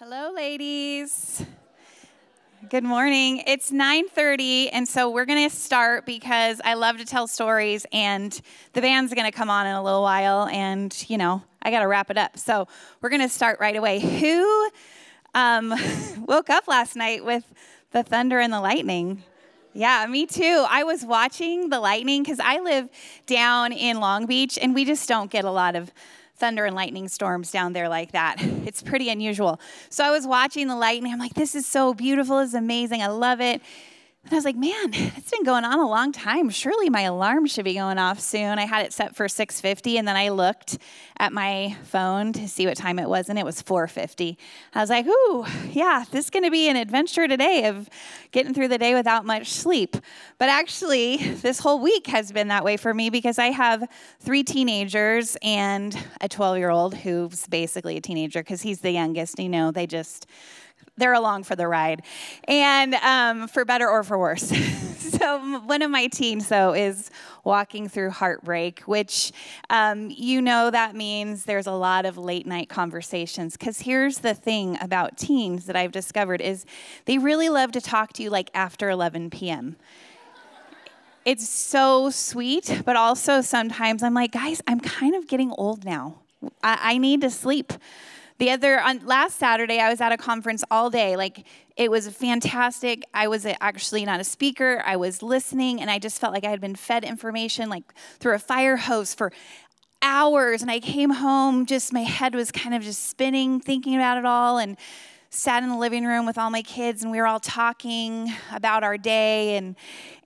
Hello, ladies. Good morning. It's 9:30 and so we're to start because I love to tell stories and the band's to come on in a little while and you know, I got to wrap it up. So, we're to start right away. Who um, woke up last night with the thunder and the lightning? Yeah, me too. I was watching the lightning cuz I live down in Long Beach and we just don't get a lot of thunder and lightning storms down there like that. It's pretty unusual. So I was watching the lightning. I'm like, this is so beautiful. It's amazing. I love it. And I was like, man, it's been going on a long time. Surely my alarm should be going off soon. I had it set for 6:50 and then I looked at my phone to see what time it was and it was 4:50. I was like, "Ooh, yeah, this is going to be an adventure today of getting through the day without much sleep." But actually, this whole week has been that way for me because I have 3 teenagers and a 12-year-old who's basically a teenager because he's the youngest, you know, they just they're along for the ride, and um, for better or for worse. so one of my teens, though, is walking through heartbreak, which um, you know that means there's a lot of late night conversations. Because here's the thing about teens that I've discovered is they really love to talk to you like after 11 p.m. It's so sweet, but also sometimes I'm like, guys, I'm kind of getting old now. I, I need to sleep. The other on last Saturday, I was at a conference all day. Like it was fantastic. I was actually not a speaker. I was listening, and I just felt like I had been fed information like through a fire hose for hours. And I came home, just my head was kind of just spinning, thinking about it all, and sat in the living room with all my kids, and we were all talking about our day and.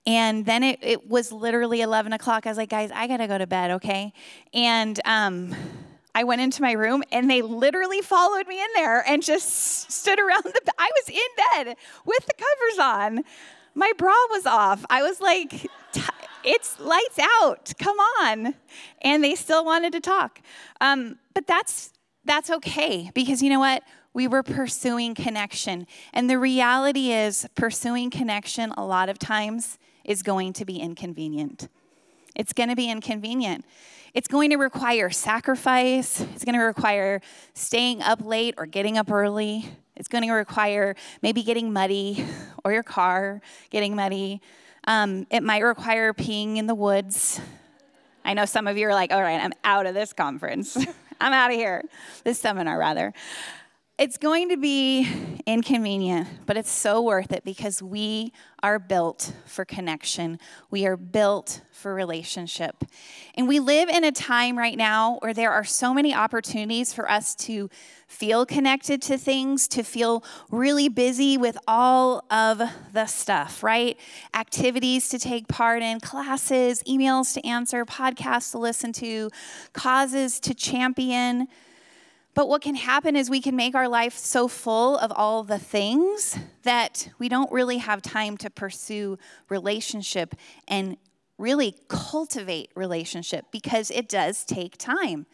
And then it, it was literally 11 o'clock. I was like, guys, I gotta go to bed, okay? And um, I went into my room and they literally followed me in there and just stood around the I was in bed with the covers on. My bra was off. I was like it's lights out. Come on. And they still wanted to talk. Um, but that's that's okay because you know what? We were pursuing connection. And the reality is pursuing connection a lot of times is going to be inconvenient. It's going to be inconvenient. It's going to require sacrifice. It's going to require staying up late or getting up early. It's going to require maybe getting muddy or your car getting muddy. Um, it might require peeing in the woods. I know some of you are like, all right, I'm out of this conference. I'm out of here, this seminar, rather. It's going to be inconvenient, but it's so worth it because we are built for connection. We are built for relationship. And we live in a time right now where there are so many opportunities for us to feel connected to things, to feel really busy with all of the stuff, right? Activities to take part in, classes, emails to answer, podcasts to listen to, causes to champion. But what can happen is we can make our life so full of all the things that we don't really have time to pursue relationship and really cultivate relationship because it does take time.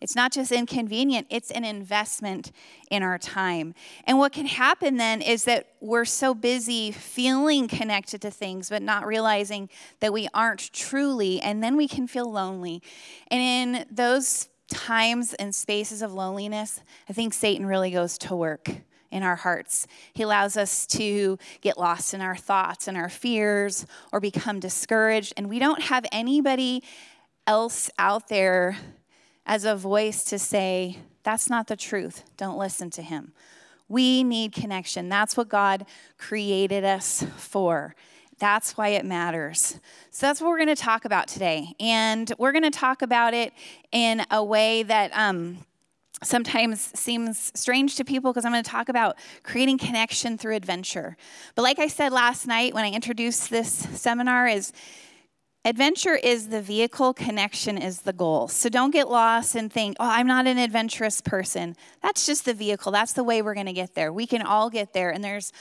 It's not just inconvenient, it's an investment in our time. And what can happen then is that we're so busy feeling connected to things, but not realizing that we aren't truly, and then we can feel lonely. And in those times and spaces of loneliness, I think Satan really goes to work in our hearts. He allows us to get lost in our thoughts and our fears or become discouraged, and we don't have anybody else out there as a voice to say, That's not the truth. Don't listen to him. We need connection. That's what God created us for. That's why it matters. So that's what we're going to talk about today. And we're going to talk about it in a way that um, sometimes seems strange to people because I'm going to talk about creating connection through adventure. But like I said last night when I introduced this seminar is adventure is the vehicle, connection is the goal. So don't get lost and think, "Oh, I'm not an adventurous person." That's just the vehicle. That's the way we're going to get there. We can all get there and there's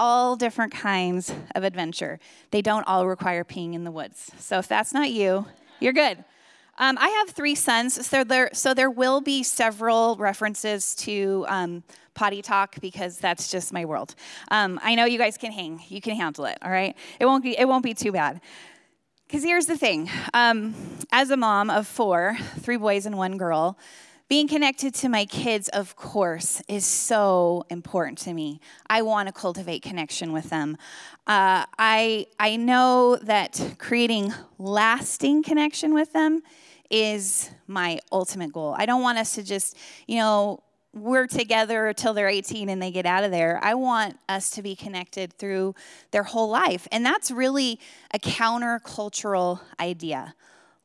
all different kinds of adventure. They don't all require peeing in the woods. So if that's not you, you're good. Um, I have three sons, so there, so there will be several references to um, potty talk because that's just my world. Um, I know you guys can hang; you can handle it. All right, it won't be it won't be too bad. Because here's the thing: um, as a mom of four, three boys and one girl, Being connected to my kids, of course, is so important to me. I want to cultivate connection with them. Uh, I, I know that creating lasting connection with them is my ultimate goal. I don't want us to just, you know, we're together until they're 18 and they get out of there. I want us to be connected through their whole life. And that's really a countercultural idea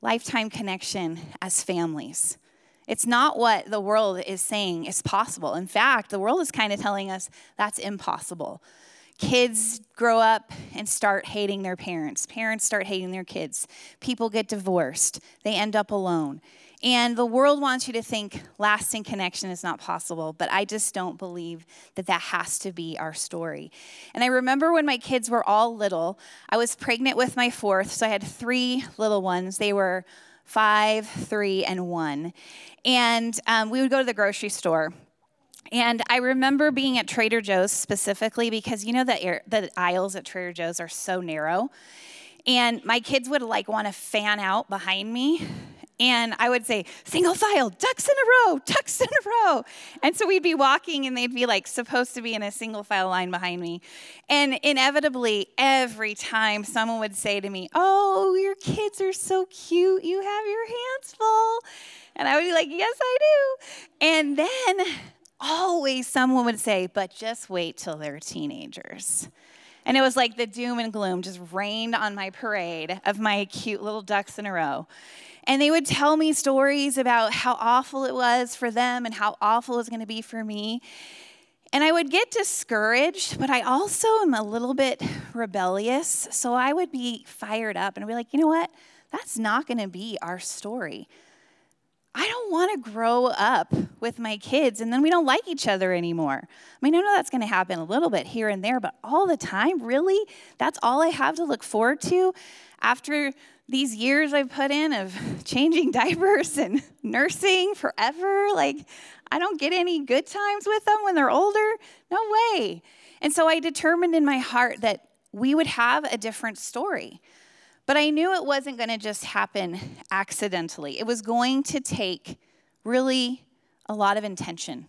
lifetime connection as families. It's not what the world is saying is possible. In fact, the world is kind of telling us that's impossible. Kids grow up and start hating their parents. Parents start hating their kids. People get divorced. They end up alone. And the world wants you to think lasting connection is not possible, but I just don't believe that that has to be our story. And I remember when my kids were all little, I was pregnant with my fourth, so I had three little ones. They were five, three, and one. And um, we would go to the grocery store. And I remember being at Trader Joe's specifically because you know the, the aisles at Trader Joe's are so narrow. And my kids would like want to fan out behind me. And I would say, single file, ducks in a row, ducks in a row. And so we'd be walking and they'd be like supposed to be in a single file line behind me. And inevitably, every time someone would say to me, Oh, your kids are so cute. You have your hands full. And I would be like, Yes, I do. And then always someone would say, But just wait till they're teenagers. And it was like the doom and gloom just rained on my parade of my cute little ducks in a row. And they would tell me stories about how awful it was for them and how awful it was going to be for me. And I would get discouraged, but I also am a little bit rebellious. So I would be fired up and be like, you know what? That's not going to be our story. I don't want to grow up with my kids and then we don't like each other anymore. I mean, I know that's going to happen a little bit here and there, but all the time, really? That's all I have to look forward to after these years I've put in of changing diapers and nursing forever. Like, I don't get any good times with them when they're older. No way. And so I determined in my heart that we would have a different story. But I knew it wasn't going to just happen accidentally. It was going to take really a lot of intention.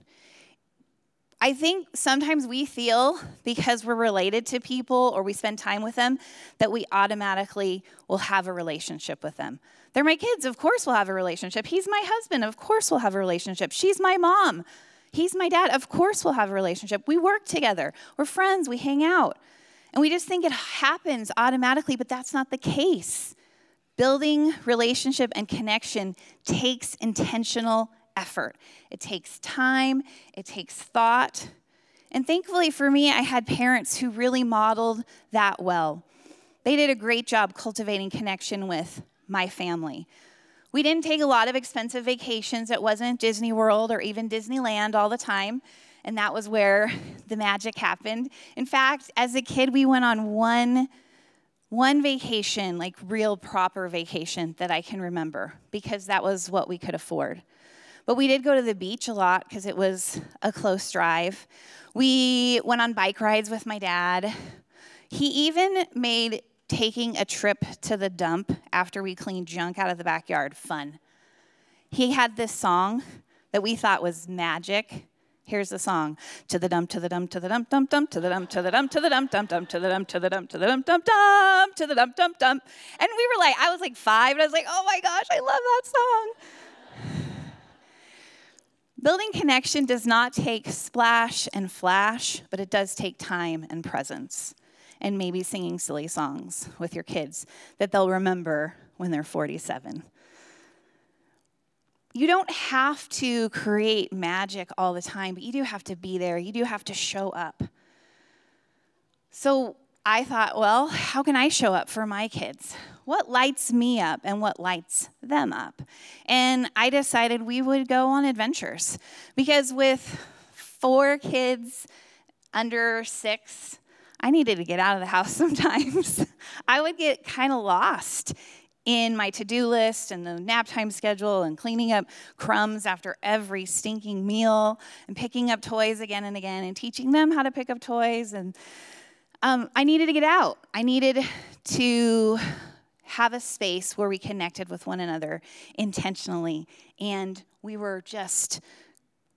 I think sometimes we feel because we're related to people or we spend time with them that we automatically will have a relationship with them. They're my kids, of course we'll have a relationship. He's my husband, of course we'll have a relationship. She's my mom, he's my dad, of course we'll have a relationship. We work together, we're friends, we hang out. And we just think it happens automatically, but that's not the case. Building relationship and connection takes intentional effort. It takes time, it takes thought. And thankfully for me, I had parents who really modeled that well. They did a great job cultivating connection with my family. We didn't take a lot of expensive vacations. It wasn't Disney World or even Disneyland all the time and that was where the magic happened. In fact, as a kid, we went on one one vacation, like real proper vacation that I can remember because that was what we could afford. But we did go to the beach a lot because it was a close drive. We went on bike rides with my dad. He even made taking a trip to the dump after we cleaned junk out of the backyard fun. He had this song that we thought was magic Here's the song. To the dump, to the dump, to the dump, dump, dump, to the dump, to the dump, to the dump, dump, dump, to the dump, to the dump, to the dump, dump, dump, to the dump, dump, dump. And we were like, I was like five, and I was like, oh my gosh, I love that song. Building connection does not take splash and flash, but it does take time and presence. And maybe singing silly songs with your kids that they'll remember when they're 47 you don't have to create magic all the time, but you do have to be there. You do have to show up. So I thought, well, how can I show up for my kids? What lights me up and what lights them up? And I decided we would go on adventures because with four kids under six, I needed to get out of the house sometimes. I would get kind of lost in my to do list and the nap time schedule and cleaning up crumbs after every stinking meal and picking up toys again and again and teaching them how to pick up toys. And um, I needed to get out. I needed to have a space where we connected with one another intentionally and we were just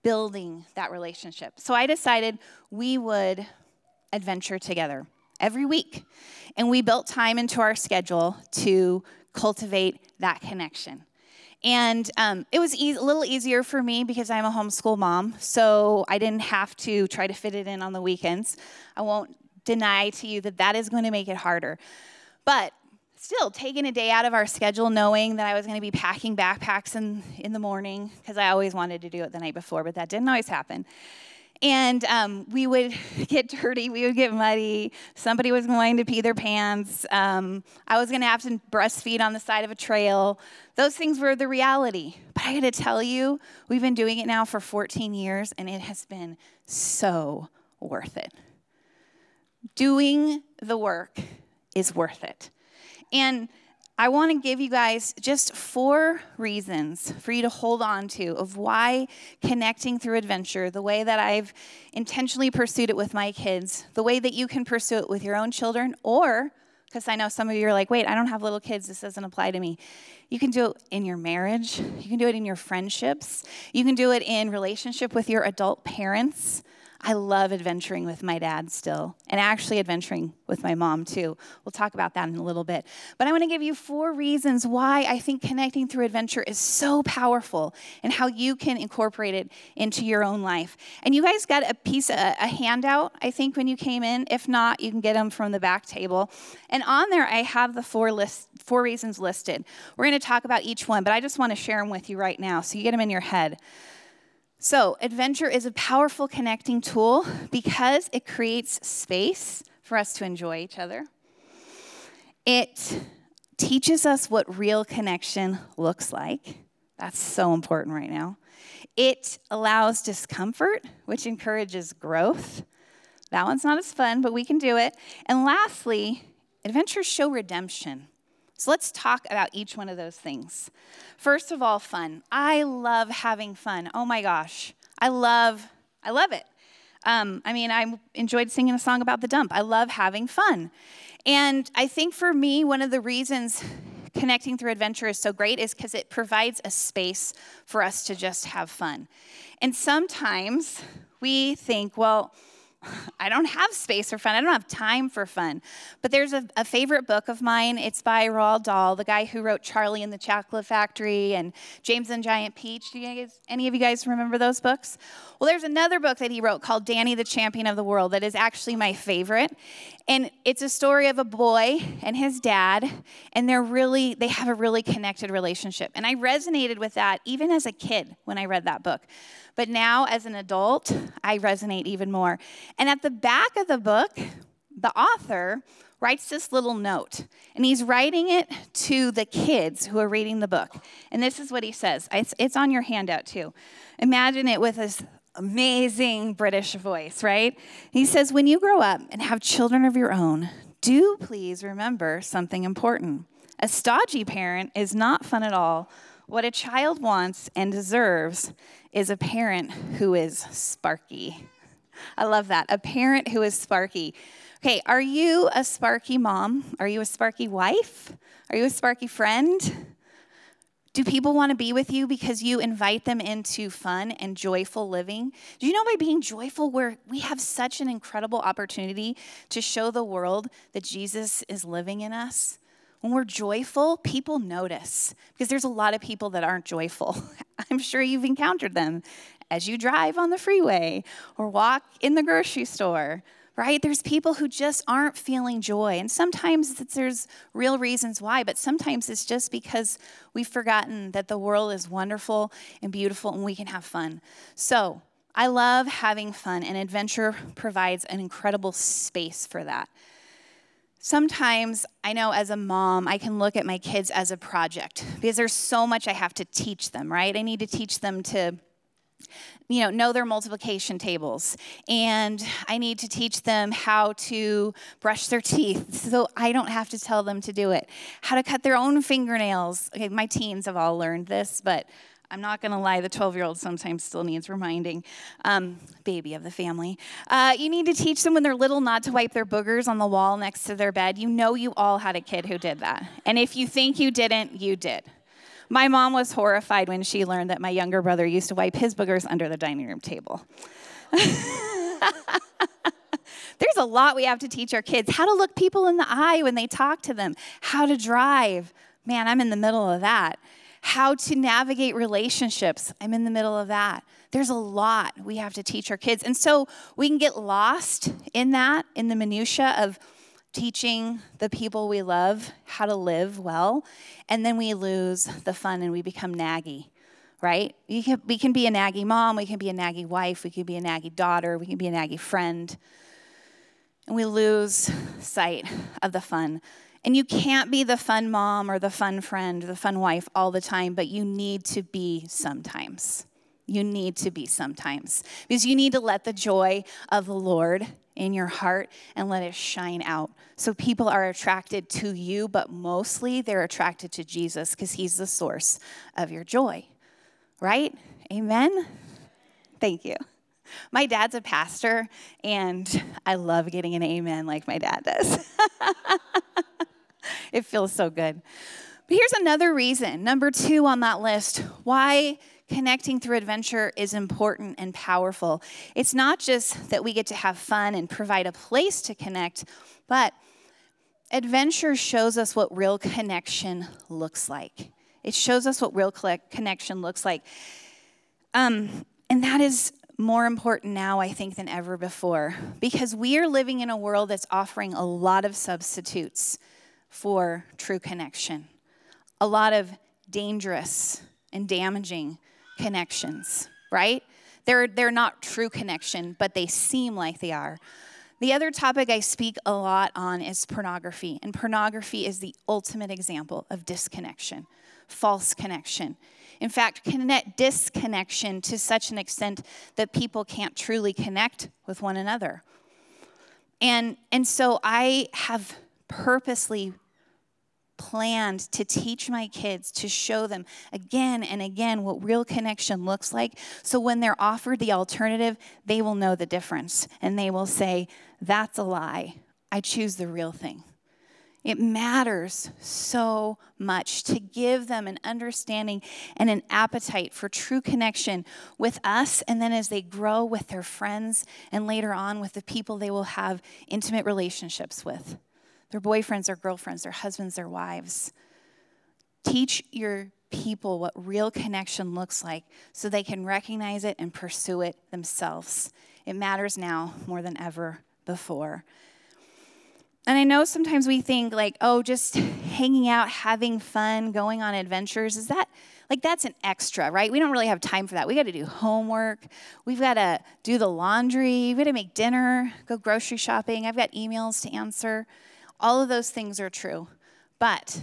building that relationship. So I decided we would adventure together every week. And we built time into our schedule to cultivate that connection. And um, it was e- a little easier for me because I'm a homeschool mom, so I didn't have to try to fit it in on the weekends. I won't deny to you that that is going to make it harder. But still, taking a day out of our schedule, knowing that I was going to be packing backpacks in, in the morning, because I always wanted to do it the night before, but that didn't always happen. And um, we would get dirty, we would get muddy. Somebody was going to pee their pants. Um, I was going to have to breastfeed on the side of a trail. Those things were the reality. But I got to tell you, we've been doing it now for 14 years, and it has been so worth it. Doing the work is worth it. And I want to give you guys just four reasons for you to hold on to of why connecting through adventure, the way that I've intentionally pursued it with my kids, the way that you can pursue it with your own children, or because I know some of you are like, wait, I don't have little kids, this doesn't apply to me. You can do it in your marriage, you can do it in your friendships, you can do it in relationship with your adult parents. I love adventuring with my dad still, and actually adventuring with my mom too. We'll talk about that in a little bit. But I want to give you four reasons why I think connecting through adventure is so powerful and how you can incorporate it into your own life. And you guys got a piece, a, a handout, I think, when you came in. If not, you can get them from the back table. And on there, I have the four list, four reasons listed. We're going to talk about each one, but I just want to share them with you right now so you get them in your head. So, adventure is a powerful connecting tool because it creates space for us to enjoy each other. It teaches us what real connection looks like. That's so important right now. It allows discomfort, which encourages growth. That one's not as fun, but we can do it. And lastly, adventures show redemption. So let's talk about each one of those things. First of all, fun. I love having fun. Oh my gosh. I love I love it. Um, I mean, I enjoyed singing a song about the dump. I love having fun. And I think for me, one of the reasons connecting through adventure is so great is because it provides a space for us to just have fun. And sometimes we think, well, I don't have space for fun. I don't have time for fun. But there's a, a, favorite book of mine. It's by Roald Dahl, the guy who wrote Charlie and the Chocolate Factory and James and Giant Peach. Do you guys, any of you guys remember those books? Well, there's another book that he wrote called Danny the Champion of the World that is actually my favorite. And it's a story of a boy and his dad, and they're really, they have a really connected relationship. And I resonated with that even as a kid when I read that book. But now, as an adult, I resonate even more. And at the back of the book, the author writes this little note, and he's writing it to the kids who are reading the book. And this is what he says it's, it's on your handout too. Imagine it with this amazing British voice, right? He says, When you grow up and have children of your own, do please remember something important. A stodgy parent is not fun at all. What a child wants and deserves is a parent who is sparky. I love that. A parent who is sparky. Okay, are you a sparky mom? Are you a sparky wife? Are you a sparky friend? Do people want to be with you because you invite them into fun and joyful living? Do you know by being joyful, where we have such an incredible opportunity to show the world that Jesus is living in us? When we're joyful, people notice because there's a lot of people that aren't joyful. I'm sure you've encountered them as you drive on the freeway or walk in the grocery store, right? There's people who just aren't feeling joy. And sometimes there's real reasons why, but sometimes it's just because we've forgotten that the world is wonderful and beautiful and we can have fun. So, I love having fun, and adventure provides an incredible space for that. Sometimes I know as a mom, I can look at my kids as a project because there's so much I have to teach them, right? I need to teach them to you know know their multiplication tables and i need to teach them how to brush their teeth so i don't have to tell them to do it how to cut their own fingernails okay my teens have all learned this but I'm not going to lie, the 12 year old sometimes still needs reminding. Um, baby of the family. Uh, you need to teach them when they're little not to wipe their boogers on the wall next to their bed. You know, you all had a kid who did that. And if you think you didn't, you did. My mom was horrified when she learned that my younger brother used to wipe his boogers under the dining room table. There's a lot we have to teach our kids how to look people in the eye when they talk to them, how to drive. Man, I'm in the middle of that. How to navigate relationships. I'm in the middle of that. There's a lot we have to teach our kids. And so we can get lost in that, in the minutia of teaching the people we love how to live well, and then we lose the fun and we become naggy right? We can, we can be a naggy mom, we can be a naggy wife, we can be a naggy daughter, we can be a naggy friend. And we lose sight of the fun. And you can't be the fun mom or the fun friend, or the fun wife all the time, but you need to be sometimes. You need to be sometimes because you need to let the joy of the Lord in your heart and let it shine out. So people are attracted to you, but mostly they're attracted to Jesus because he's the source of your joy right? Amen? Thank you. My dad's a pastor, and I love getting an amen like my dad does. it feels so good. But here's another reason, number two on that list, why connecting through adventure is important and powerful. It's not just that we get to have fun and provide a place to connect, but adventure shows us what real connection looks like. It shows us what real connection looks like. Um, and that is more important now, I think, than ever before, because we are living in a world that's offering a lot of substitutes for true connection, a lot of dangerous and damaging connections, right? They're, they're not true connection, but they seem like they are. The other topic I speak a lot on is pornography, and pornography is the ultimate example of disconnection false connection. In fact, connect disconnection to such an extent that people can't truly connect with one another. And, and so I have purposely planned to teach my kids to show them again and again what real connection looks like. So when they're offered the alternative, they will know the difference and they will say, That's a lie. I choose the real thing. It matters so much to give them an understanding and an appetite for true connection with us, and then as they grow with their friends and later on with the people they will have intimate relationships with their boyfriends, their girlfriends, their husbands, their wives. Teach your people what real connection looks like so they can recognize it and pursue it themselves. It matters now more than ever before. And I know sometimes we think, like, oh, just hanging out, having fun, going on adventures, is that like that's an extra, right? We don't really have time for that. We got to do homework. We've got to do the laundry. We've got to make dinner, go grocery shopping. I've got emails to answer. All of those things are true, but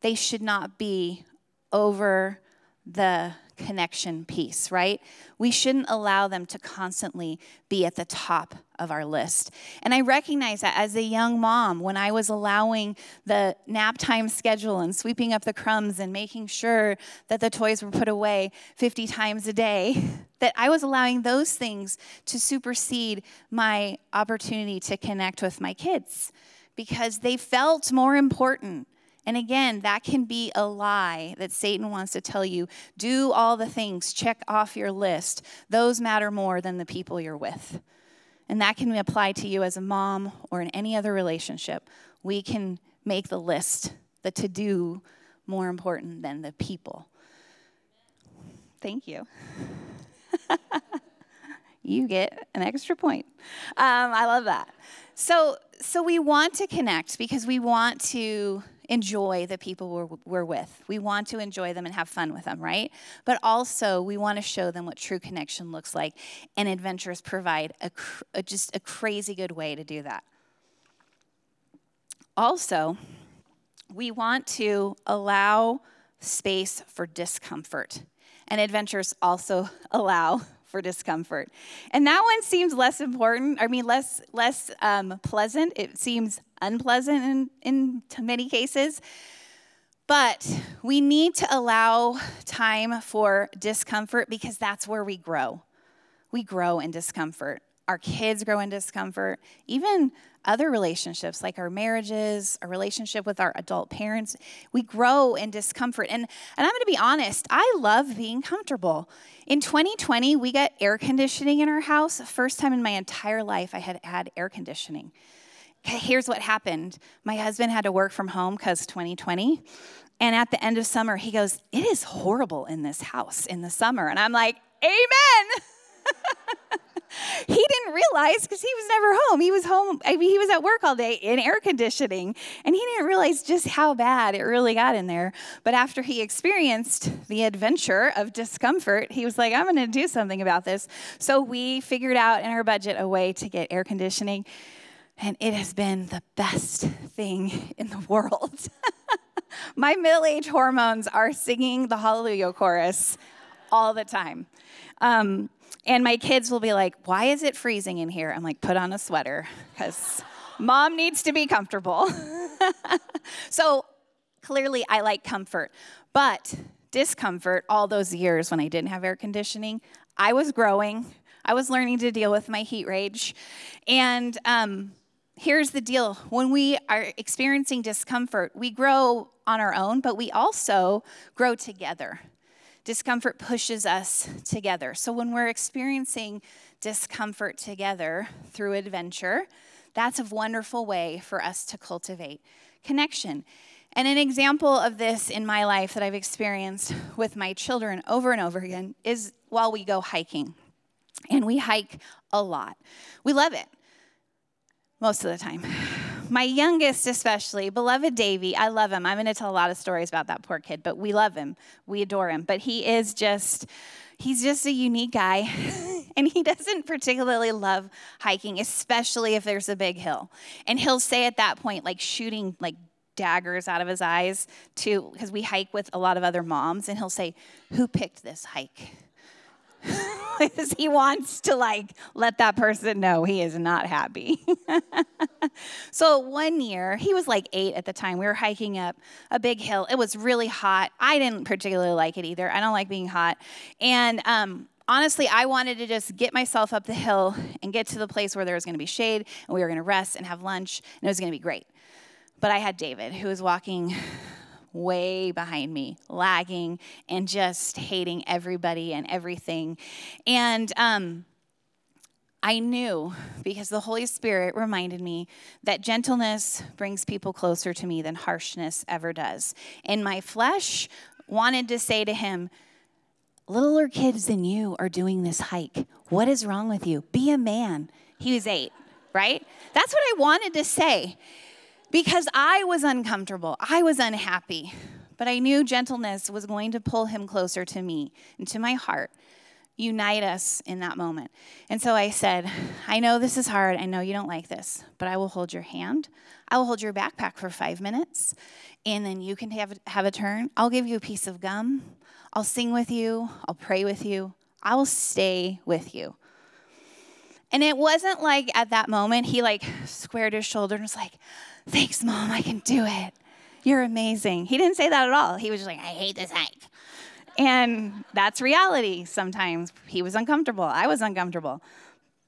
they should not be over the connection piece, right? We shouldn't allow them to constantly be at the top of our list. And I recognize that as a young mom, when I was allowing the nap time schedule and sweeping up the crumbs and making sure that the toys were put away 50 times a day, that I was allowing those things to supersede my opportunity to connect with my kids because they felt more important and again, that can be a lie that Satan wants to tell you. Do all the things, check off your list. Those matter more than the people you're with. And that can apply to you as a mom or in any other relationship. We can make the list, the to do, more important than the people. Thank you. you get an extra point. Um, I love that. So, so we want to connect because we want to enjoy the people we're, we're with. We want to enjoy them and have fun with them, right? But also, we want to show them what true connection looks like, and adventures provide a, a, just a crazy good way to do that. Also, we want to allow space for discomfort, and adventures also allow for discomfort. And that one seems less important, I mean, less, less um, pleasant. It seems unpleasant in, in many cases. But we need to allow time for discomfort because that's where we grow. We grow in discomfort. Our kids grow in discomfort. Even other relationships like our marriages, our relationship with our adult parents, we grow in discomfort. And, and I'm going to be honest, I love being comfortable. In 2020, we got air conditioning in our house. First time in my entire life I had had air conditioning. Here's what happened my husband had to work from home because 2020. And at the end of summer, he goes, It is horrible in this house in the summer. And I'm like, Amen. he didn't realize because he was never home. He was home, I mean, he was at work all day in air conditioning, and he didn't realize just how bad it really got in there. But after he experienced the adventure of discomfort, he was like, I'm going to do something about this. So we figured out in our budget a way to get air conditioning, and it has been the best thing in the world. My middle age hormones are singing the Hallelujah chorus all the time. Um, and my kids will be like, Why is it freezing in here? I'm like, Put on a sweater because mom needs to be comfortable. so clearly, I like comfort. But discomfort, all those years when I didn't have air conditioning, I was growing. I was learning to deal with my heat rage. And um, here's the deal when we are experiencing discomfort, we grow on our own, but we also grow together. Discomfort pushes us together. So when we're experiencing discomfort together through adventure, that's a wonderful way for us to cultivate connection. And an example of this in my life that I've experienced with my children over and over again is while we go hiking. And we hike a lot. We love it most of the time. My youngest, especially, beloved Davy, I love him. I'm going to tell a lot of stories about that poor kid, but we love him. We adore him. But he is just, he's just a unique guy. and he doesn't particularly love hiking, especially if there's a big hill. And he'll say at that point, like shooting like daggers out of his eyes to because we hike with a lot of other moms and he'll say who picked this hike because he wants to like let that person know he is not happy. so one year, he was like eight at the time. We were hiking up a big hill. It was really hot. I didn't particularly like it either. I don't like being hot. And um, honestly, I wanted to just get myself up the hill and get to the place where there was going to be shade and we were going to rest and have lunch and it was going to be great. But I had David, who was walking way behind me, lagging and just hating everybody and everything. And um, I knew because the Holy Spirit reminded me that gentleness brings people closer to me than harshness ever does. And my flesh wanted to say to him, Littler kids than you are doing this hike. What is wrong with you? Be a man. He was eight, right? That's what I wanted to say because I was uncomfortable. I was unhappy. But I knew gentleness was going to pull him closer to me and to my heart, unite us in that moment. And so I said, I know this is hard. I know you don't like this, but I will hold your hand. I will hold your backpack for five minutes, and then you can have, have a turn. I'll give you a piece of gum. I'll sing with you. I'll pray with you. I will stay with you. And it wasn't like at that moment he like squared his shoulder and was like, Thanks, mom, I can do it. You're amazing. He didn't say that at all. He was just like, I hate this hike. And that's reality sometimes. He was uncomfortable. I was uncomfortable.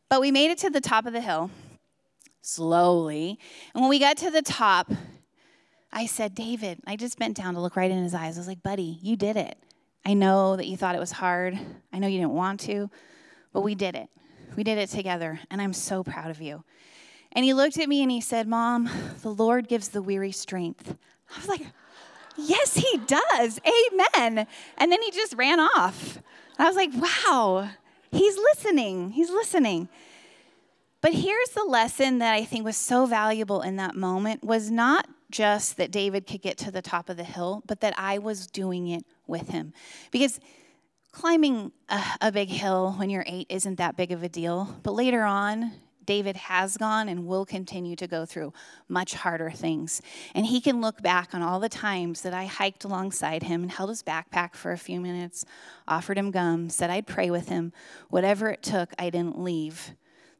But we made it to the top of the hill slowly. And when we got to the top, I said, David, I just bent down to look right in his eyes. I was like, buddy, you did it. I know that you thought it was hard. I know you didn't want to, but we did it. We did it together. And I'm so proud of you. And he looked at me and he said, Mom, the Lord gives the weary strength. I was like, Yes, he does. Amen. And then he just ran off. I was like, Wow, he's listening. He's listening. But here's the lesson that I think was so valuable in that moment was not just that David could get to the top of the hill, but that I was doing it with him. Because climbing a, a, big hill when you're eight isn't that big of a deal. But later on, David has gone and will continue to go through much harder things. And he can look back on all the times that I hiked alongside him and held his backpack for a few minutes, offered him gum, said I'd pray with him. Whatever it took, I didn't leave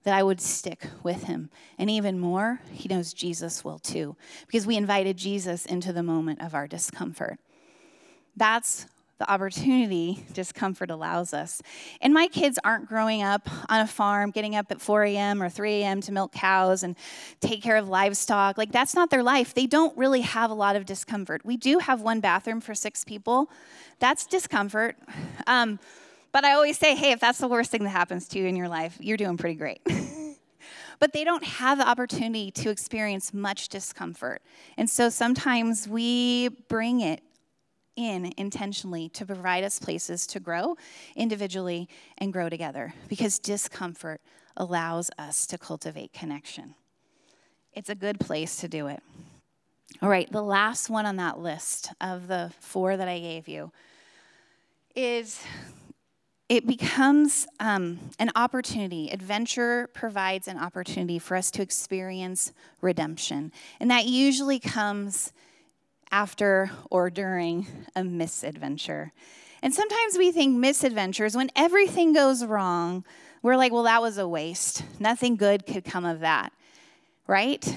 that I would stick with him. And even more, he knows Jesus will too, because we invited Jesus into the moment of our discomfort. That's the opportunity discomfort allows us. And my kids aren't growing up on a farm, getting up at 4 a.m. or 3 a.m. to milk cows and take care of livestock. Like, that's not their life. They don't really have a lot of discomfort. We do have one bathroom for six people, that's discomfort. Um, but I always say, hey, if that's the worst thing that happens to you in your life, you're doing pretty great. but they don't have the opportunity to experience much discomfort. And so sometimes we bring it in intentionally to provide us places to grow individually and grow together because discomfort allows us to cultivate connection. It's a good place to do it. All right, the last one on that list of the four that I gave you is it becomes um, an opportunity. Adventure provides an opportunity for us to experience redemption. And that usually comes after or during a misadventure. And sometimes we think misadventures, when everything goes wrong, we're like, well, that was a waste. Nothing good could come of that, right?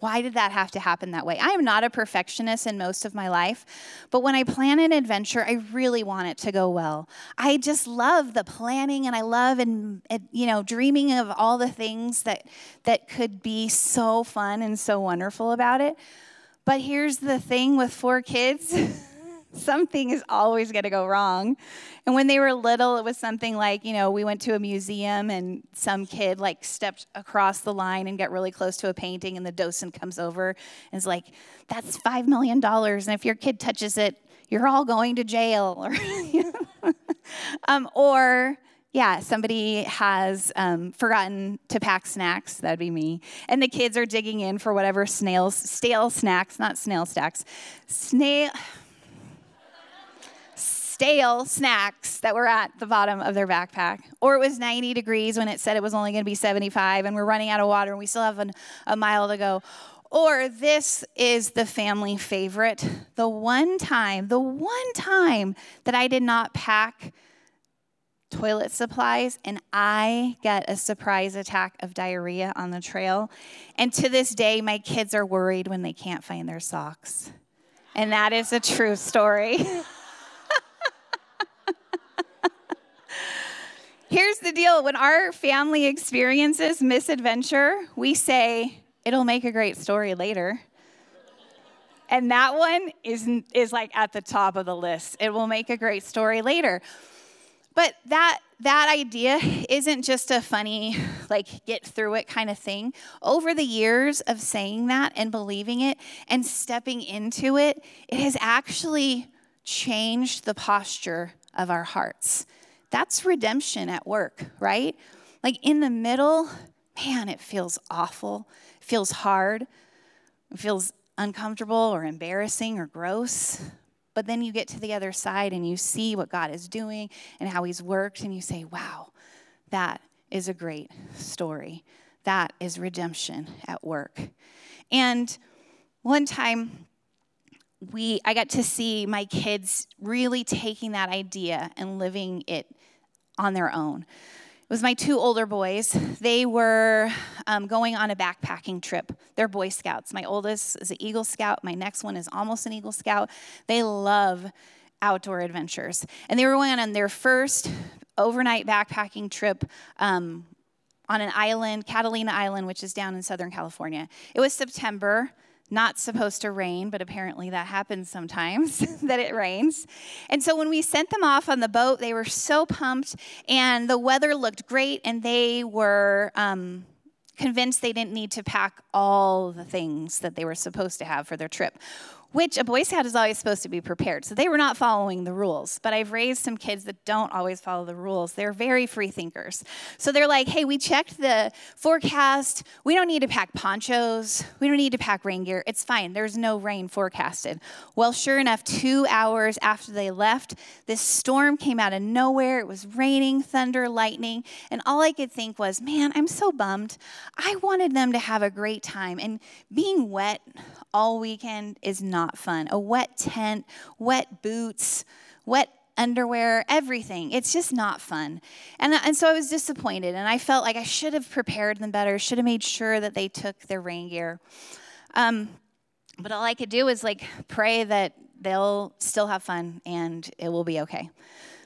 Why did that have to happen that way? I am not a perfectionist in most of my life, but when I plan an adventure, I really want it to go well. I just love the planning and I love and, you know dreaming of all the things that that could be so fun and so wonderful about it. But here's the thing with four kids. something is always going to go wrong. And when they were little, it was something like, you know, we went to a museum and some kid like stepped across the line and got really close to a painting, and the docent comes over and is like, that's $5 million. And if your kid touches it, you're all going to jail. Um, or yeah, somebody has um, forgotten to pack snacks. That'd be me. And the kids are digging in for whatever snails, stale snacks, not snail stacks, snail stale snacks that were at the bottom of their backpack. Or it was 90 degrees when it said it was only going to be 75 and we're running out of water and we still have an, a mile to go. Or this is the family favorite. The one time, the one time that I did not pack toilet supplies and I get a surprise attack of diarrhea on the trail. And to this day, my kids are worried when they can't find their socks. And that is a true story. Here's the deal when our family experiences misadventure, we say, it'll make a great story later. And that one is, is like at the top of the list. It will make a great story later. But that that idea isn't just a funny like get through it kind of thing. Over the years of saying that and believing it and stepping into it, it has actually changed the posture of our hearts. That's redemption at work, right? Like in the middle, man, it feels awful. It feels hard. It feels uncomfortable or embarrassing or gross. But then you get to the other side and you see what God is doing and how He's worked, and you say, wow, that is a great story. That is redemption at work. And one time, we I got to see my kids really taking that idea and living it on their own. Was my two older boys. They were um, going on a backpacking trip. They're Boy Scouts. My oldest is an Eagle Scout. My next one is almost an Eagle Scout. They love outdoor adventures. And they were going on their first overnight backpacking trip um, on an island, Catalina Island, which is down in Southern California. It was September not supposed to rain, but apparently that happens sometimes that it rains. And so when we sent them off on the boat, they were so pumped, and the weather looked great, and they were um, convinced they didn't need to pack all the things that they were supposed to have for their trip which a Boy Scout is always supposed to be prepared. So they were not following the rules. But I've raised some kids that don't always follow the rules. They're very free thinkers. So they're like, hey, we checked the forecast. We don't need to pack ponchos. We don't need to pack rain gear. It's fine. There's no rain forecasted. Well, sure enough, two hours after they left, this storm came out of nowhere. It was raining, thunder, lightning. And all I could think was, man, I'm so bummed. I wanted them to have a great time. And being wet all weekend is not fun. A wet tent, wet boots, wet underwear, everything. It's just not fun. And, and so I was disappointed, and I felt like I should have prepared them better, should have made sure that they took their rain gear. Um, but all I could do was like pray that they'll still have fun and it will be okay.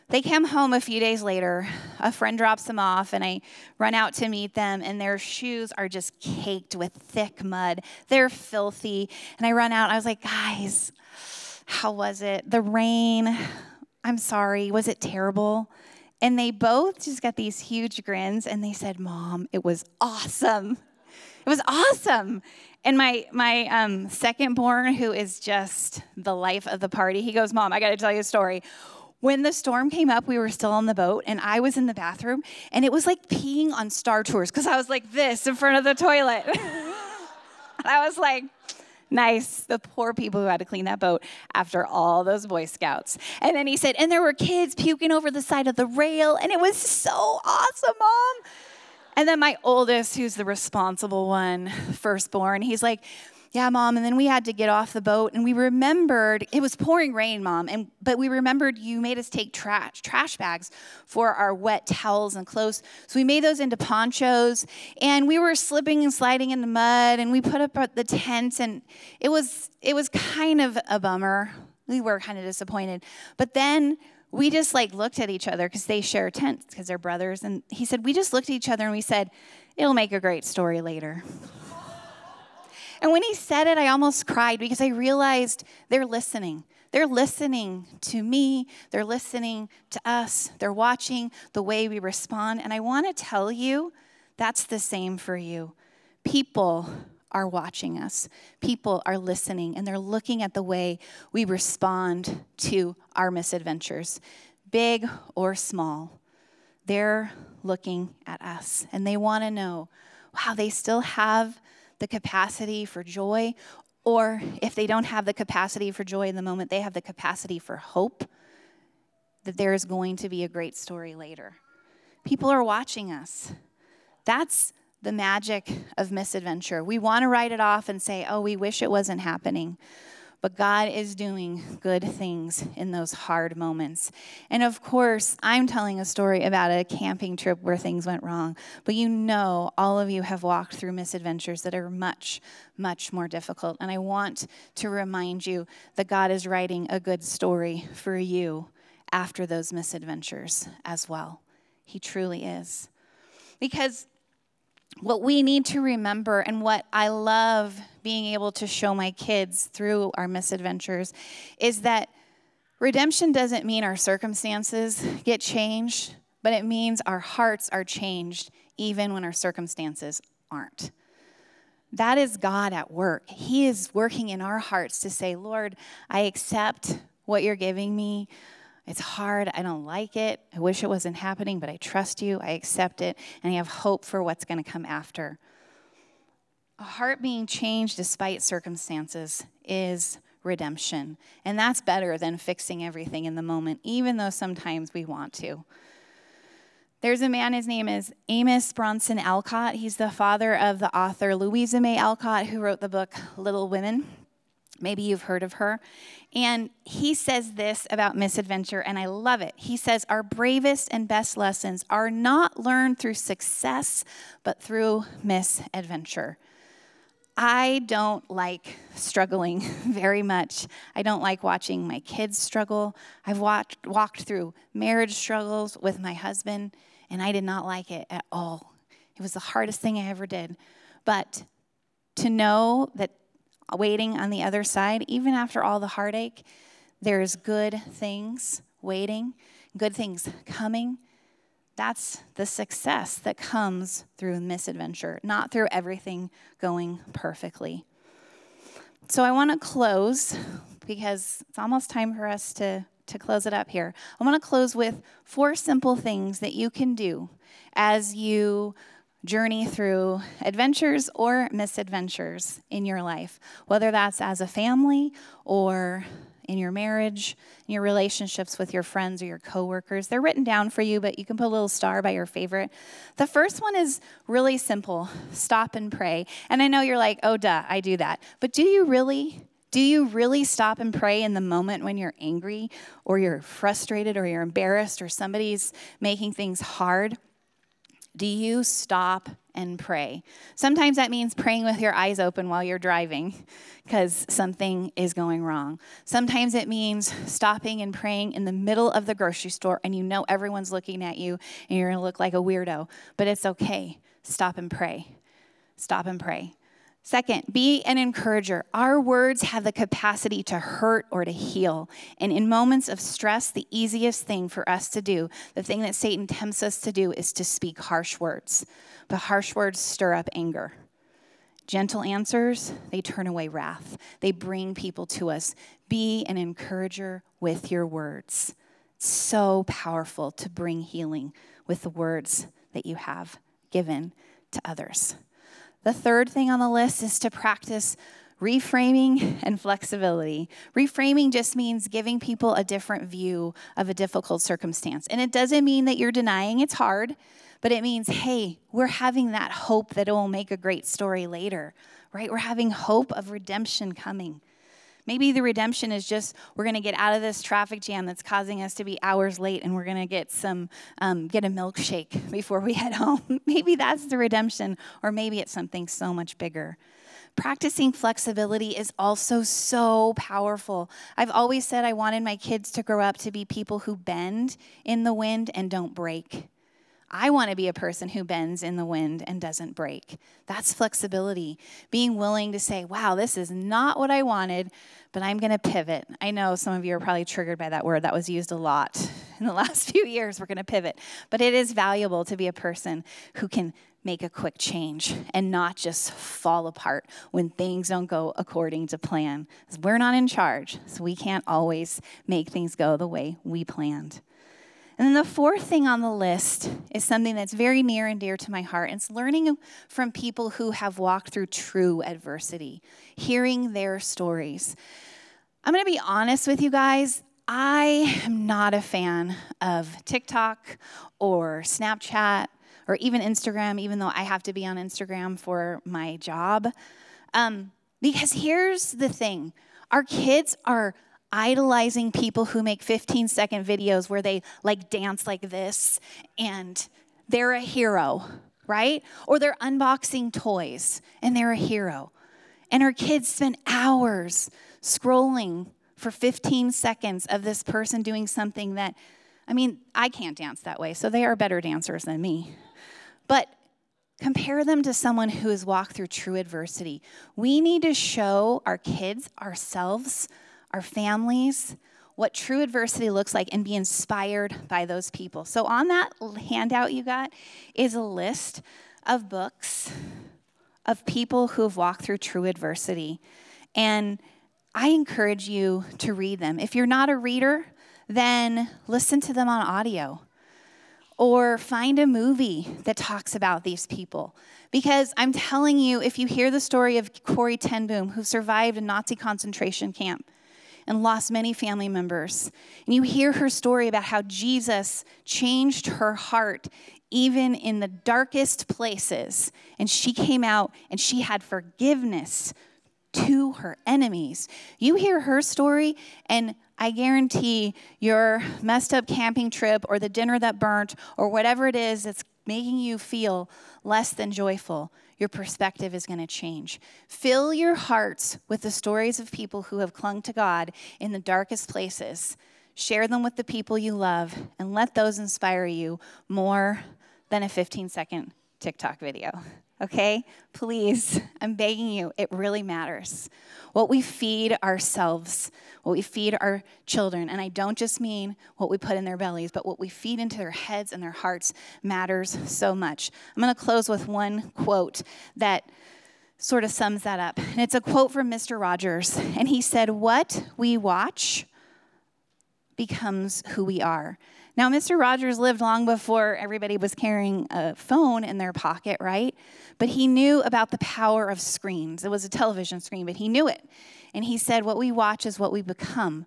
They come home a few days later. A friend drops them off, and I run out to meet them, and their shoes are just caked with thick mud. They're filthy. And I run out, I was like, guys, how was it? The rain, I'm sorry, was it terrible? And they both just got these huge grins, and they said, Mom, it was awesome. It was awesome. And my my um, second born, who is just the life of the party, he goes, "Mom, I got to tell you a story." When the storm came up, we were still on the boat, and I was in the bathroom, and it was like peeing on Star Tours because I was like this in front of the toilet. I was like, nice. The poor people who had to clean that boat after all those Boy Scouts. And then he said, and there were kids puking over the side of the rail, and it was so awesome, Mom. And then my oldest, who's the responsible one, firstborn, he's like, yeah, mom. And then we had to get off the boat and we remembered it was pouring rain, mom. And but we remembered you made us take trash trash bags for our wet towels and clothes. So we made those into ponchos and we were slipping and sliding in the mud and we put up the tent and it was it was kind of a bummer. We were kind of disappointed. But then we just like looked at each other because they share tents because they're brothers. And he said, we just looked at each other and we said, it'll make a great story later. And when he said it, I almost cried because I realized they're listening. They're listening to me, they're listening to us, they're watching the way we respond. And I want to tell you that's the same for you. People are watching us, people are listening, and they're looking at the way we respond to our misadventures, big or small. They're looking at us and they want to know wow, they still have the capacity for joy, or if they don't have the capacity for joy in the moment, they have the capacity for hope that there is going to be a great story later. People are watching us. That's the magic of misadventure. We want to write it off and say, oh, we wish it wasn't happening. But God is doing good things in those hard moments. And of course, I'm telling a story about a camping trip where things went wrong. But you know, all of you have walked through misadventures that are much, much more difficult. And I want to remind you that God is writing a good story for you after those misadventures as well. He truly is. Because what we need to remember and what I love being able to show my kids through our misadventures is that redemption doesn't mean our circumstances get changed, but it means our hearts are changed even when our circumstances aren't. That is God at work. He is working in our hearts to say, Lord, I accept what you're giving me. It's hard. I don't like it. I wish it wasn't happening, but I trust you. I accept it. And I have hope for what's going to come after. A heart being changed despite circumstances is redemption. And that's better than fixing everything in the moment, even though sometimes we want to. There's a man, his name is Amos Bronson Alcott. He's the father of the author Louisa May Alcott, who wrote the book Little Women. Maybe you've heard of her. And he says this about misadventure, and I love it. He says, Our bravest and best lessons are not learned through success, but through misadventure. I don't like struggling very much. I don't like watching my kids struggle. I've walked, walked through marriage struggles with my husband, and I did not like it at all. It was the hardest thing I ever did. But to know that waiting on the other side, even after all the heartache, there's good things waiting, good things coming. That's the success that comes through misadventure, not through everything going perfectly. So I want to close because it's almost time for us to, to close it up here. I want to close with four simple things that you can do as you journey through adventures or misadventures in your life, whether that's as a family or in your marriage, in your relationships with your friends or your coworkers. They're written down for you, but you can put a little star by your favorite. The first one is really simple stop and pray. And I know you're like, oh, duh, I do that. But do you really Do you really stop and pray in the moment when you're angry or you're frustrated or you're embarrassed or somebody's making things hard? Do you stop and pray? Sometimes that means praying with your eyes open while you're driving because something is going wrong. Sometimes it means stopping and praying in the middle of the grocery store and you know everyone's looking at you and you're going to look like a weirdo, but it's okay. Stop and pray. Stop and pray. Second, be an encourager. Our words have the capacity to hurt or to heal. And in moments of stress, the easiest thing for us to do, the thing that Satan tempts us to do, is to speak harsh words. But harsh words stir up anger. Gentle answers, they turn away wrath. They bring people to us. Be an encourager with your words. It's so powerful to bring healing with the words that you have given to others. The third thing on the list is to practice reframing and flexibility. Reframing just means giving people a different view of a difficult circumstance. And it doesn't mean that you're denying it's hard, but it means, hey, we're having that hope that it will make a great story later, right? We're having hope of redemption coming. Maybe the redemption is just we're going to get out of this traffic jam that's causing us to be hours late, and we're going to get some um, get a milkshake before we head home. maybe that's the redemption, or maybe it's something so much bigger. Practicing flexibility is also so powerful. I've always said I wanted my kids to grow up to be people who bend in the wind and don't break. I want to be a person who bends in the wind and doesn't break. That's flexibility. Being willing to say, wow, this is not what I wanted, but I'm going to pivot. I know some of you are probably triggered by that word. That was used a lot in the last few years. We're going to pivot. But it is valuable to be a person who can make a quick change and not just fall apart when things don't go according to plan. We're not in charge, so we can't always make things go the way we planned. And then the fourth thing on the list is something that's very near and dear to my heart. It's learning from people who have walked through true adversity, hearing their stories. I'm going to be honest with you guys. I am not a fan of TikTok or Snapchat or even Instagram, even though I have to be on Instagram for my job. Um, because here's the thing our kids are idolizing people who make 15 second videos where they like dance like this and they're a hero, right? Or they're unboxing toys and they're a hero. And our kids spend hours scrolling for 15 seconds of this person doing something that, I mean, I can't dance that way, so they are better dancers than me. But compare them to someone who has walked through true adversity. We need to show our kids, ourselves, our families, what true adversity looks like, and be inspired by those people. So, on that handout you got is a list of books of people who have walked through true adversity. And I encourage you to read them. If you're not a reader, then listen to them on audio or find a movie that talks about these people. Because I'm telling you, if you hear the story of Corrie ten Boom, who survived a Nazi concentration camp, and lost many family members. And you hear her story about how Jesus changed her heart even in the darkest places. And she came out and she had forgiveness to her enemies. You hear her story, and I guarantee your messed up camping trip or the dinner that burnt or whatever it is that's making you feel less than joyful your perspective is going to change. Fill your hearts with the stories of people who have clung to God in the darkest places. Share them with the people you love and let those inspire you more than a 15 second TikTok video okay? Please, I'm begging you, it really matters. What we feed ourselves, what we feed our children, and I don't just mean what we put in their bellies, but what we feed into their heads and their hearts matters so much. I'm to close with one quote that sort of sums that up. And it's a quote from Mr. Rogers, and he said, What we watch becomes who we are. Now, Mr. Rogers lived long before everybody was carrying a phone in their pocket, right? But he knew about the power of screens. It was a television screen, but he knew it. And he said, What we watch is what we become.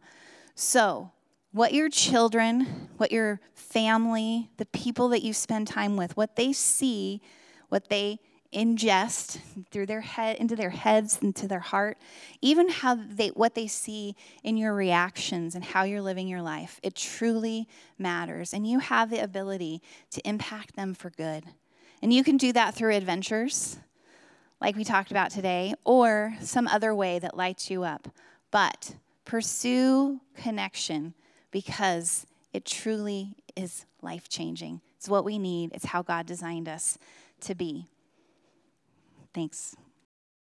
So, what your children, what your family, the people that you spend time with, what they see, what they ingest through their head into their heads into their heart even how they what they see in your reactions and how you're living your life it truly matters and you have the ability to impact them for good and you can do that through adventures like we talked about today or some other way that lights you up. But pursue connection because it truly is life changing it's what we need. It's how god designed us to be. Thanks.